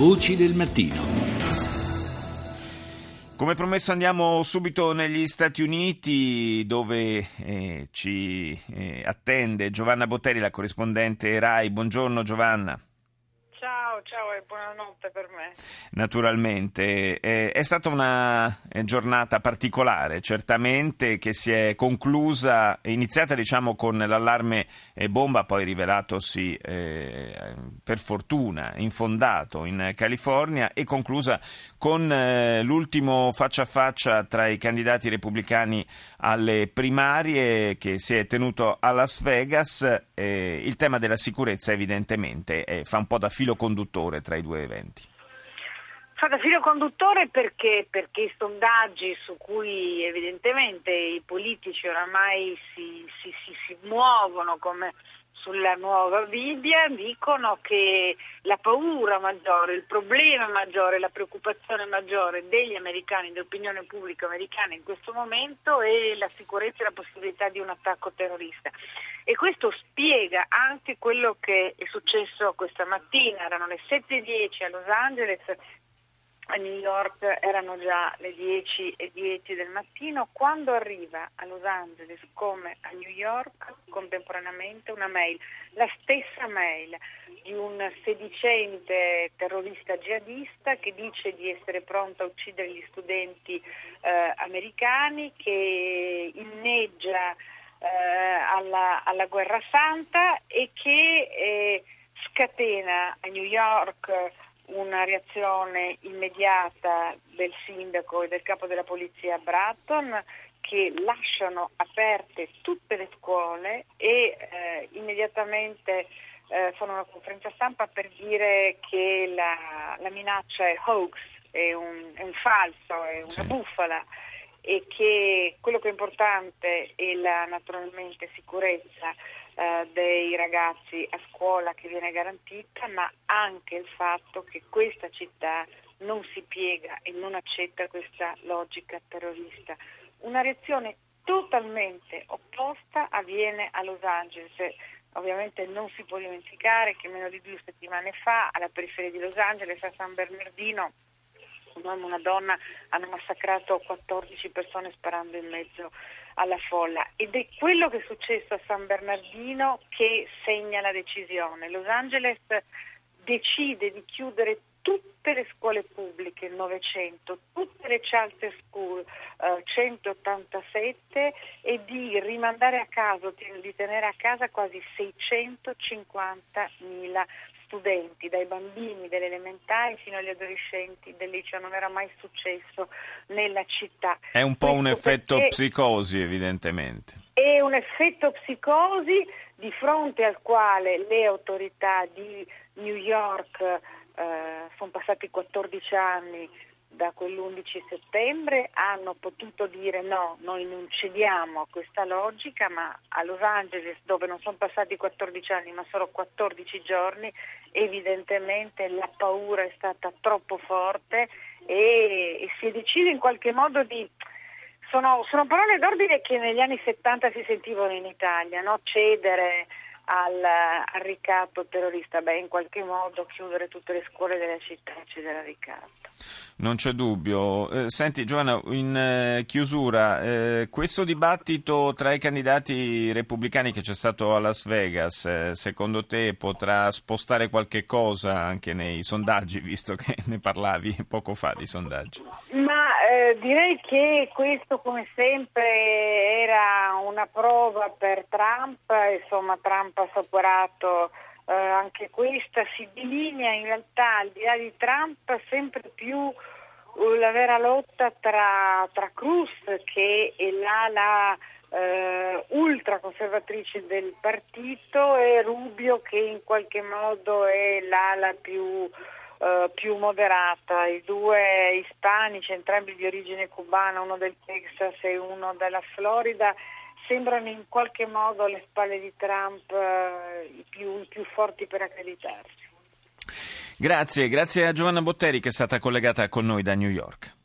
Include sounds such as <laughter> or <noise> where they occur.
Voci del mattino. Come promesso andiamo subito negli Stati Uniti dove eh, ci eh, attende Giovanna Botteri, la corrispondente RAI. Buongiorno Giovanna. Ciao, e buonanotte per me. Naturalmente, eh, è stata una eh, giornata particolare, certamente, che si è conclusa, iniziata diciamo con l'allarme eh, bomba, poi rivelatosi eh, per fortuna infondato in California e conclusa con eh, l'ultimo faccia a faccia tra i candidati repubblicani alle primarie che si è tenuto a Las Vegas. il tema della sicurezza evidentemente fa un po' da filo conduttore tra i due eventi? Fa da filo conduttore perché, perché i sondaggi su cui evidentemente i politici oramai si, si, si, si muovono come sulla nuova Bibbia dicono che la paura maggiore, il problema maggiore, la preoccupazione maggiore degli americani, dell'opinione pubblica americana in questo momento è la sicurezza e la possibilità di un attacco terrorista. E questo spiega anche quello che è successo questa mattina, erano le 7.10 a Los Angeles, a New York erano già le 10 e 10 del mattino, quando arriva a Los Angeles come a New York contemporaneamente una mail, la stessa mail di un sedicente terrorista jihadista che dice di essere pronto a uccidere gli studenti eh, americani, che inneggia eh, alla, alla, guerra santa e che eh, scatena a New York una reazione immediata del sindaco e del capo della polizia Bratton che lasciano aperte tutte le scuole e eh, immediatamente eh, fanno una conferenza stampa per dire che la, la minaccia è hoax, è un, è un falso, è una sì. bufala e che quello che è importante è la naturalmente sicurezza eh, dei ragazzi a scuola che viene garantita, ma anche il fatto che questa città non si piega e non accetta questa logica terrorista. Una reazione totalmente opposta avviene a Los Angeles. Ovviamente non si può dimenticare che meno di due settimane fa alla periferia di Los Angeles, a San Bernardino, un uomo e una donna hanno massacrato 14 persone sparando in mezzo alla folla ed è quello che è successo a San Bernardino che segna la decisione. Los Angeles decide di chiudere tutte le scuole pubbliche, 900, tutte le charter school, eh, 187 e di rimandare a casa, di tenere a casa quasi 650.000 studenti, dai bambini delle elementari fino agli adolescenti del liceo, non era mai successo nella città. È un po' un effetto psicosi evidentemente. È un effetto psicosi di fronte al quale le autorità di New York eh, sono passati 14 anni da quell'11 settembre hanno potuto dire no, noi non cediamo a questa logica, ma a Los Angeles, dove non sono passati 14 anni ma solo 14 giorni, evidentemente la paura è stata troppo forte e, e si è deciso in qualche modo di... Sono, sono, parole d'ordine che negli anni 70 si sentivano in Italia, no? cedere, al, al, ricatto terrorista, beh in qualche modo chiudere tutte le scuole della città e cedere al ricatto. Non c'è dubbio. Eh, senti Giovanna, in eh, chiusura, eh, questo dibattito tra i candidati repubblicani che c'è stato a Las Vegas, eh, secondo te potrà spostare qualche cosa anche nei sondaggi, <laughs> visto che ne parlavi poco fa di sondaggi? Eh, direi che questo come sempre era una prova per Trump, insomma Trump ha superato eh, anche questa, si delinea in realtà al di là di Trump sempre più uh, la vera lotta tra, tra Cruz che è l'ala eh, ultraconservatrice del partito e Rubio che in qualche modo è l'ala più, eh, più moderata. I due ispanici, entrambi di origine cubana, uno del Texas e uno della Florida, sembrano in qualche modo alle spalle di Trump eh, i, più, i più forti per accreditarsi. Grazie, grazie a Giovanna Botteri che è stata collegata con noi da New York.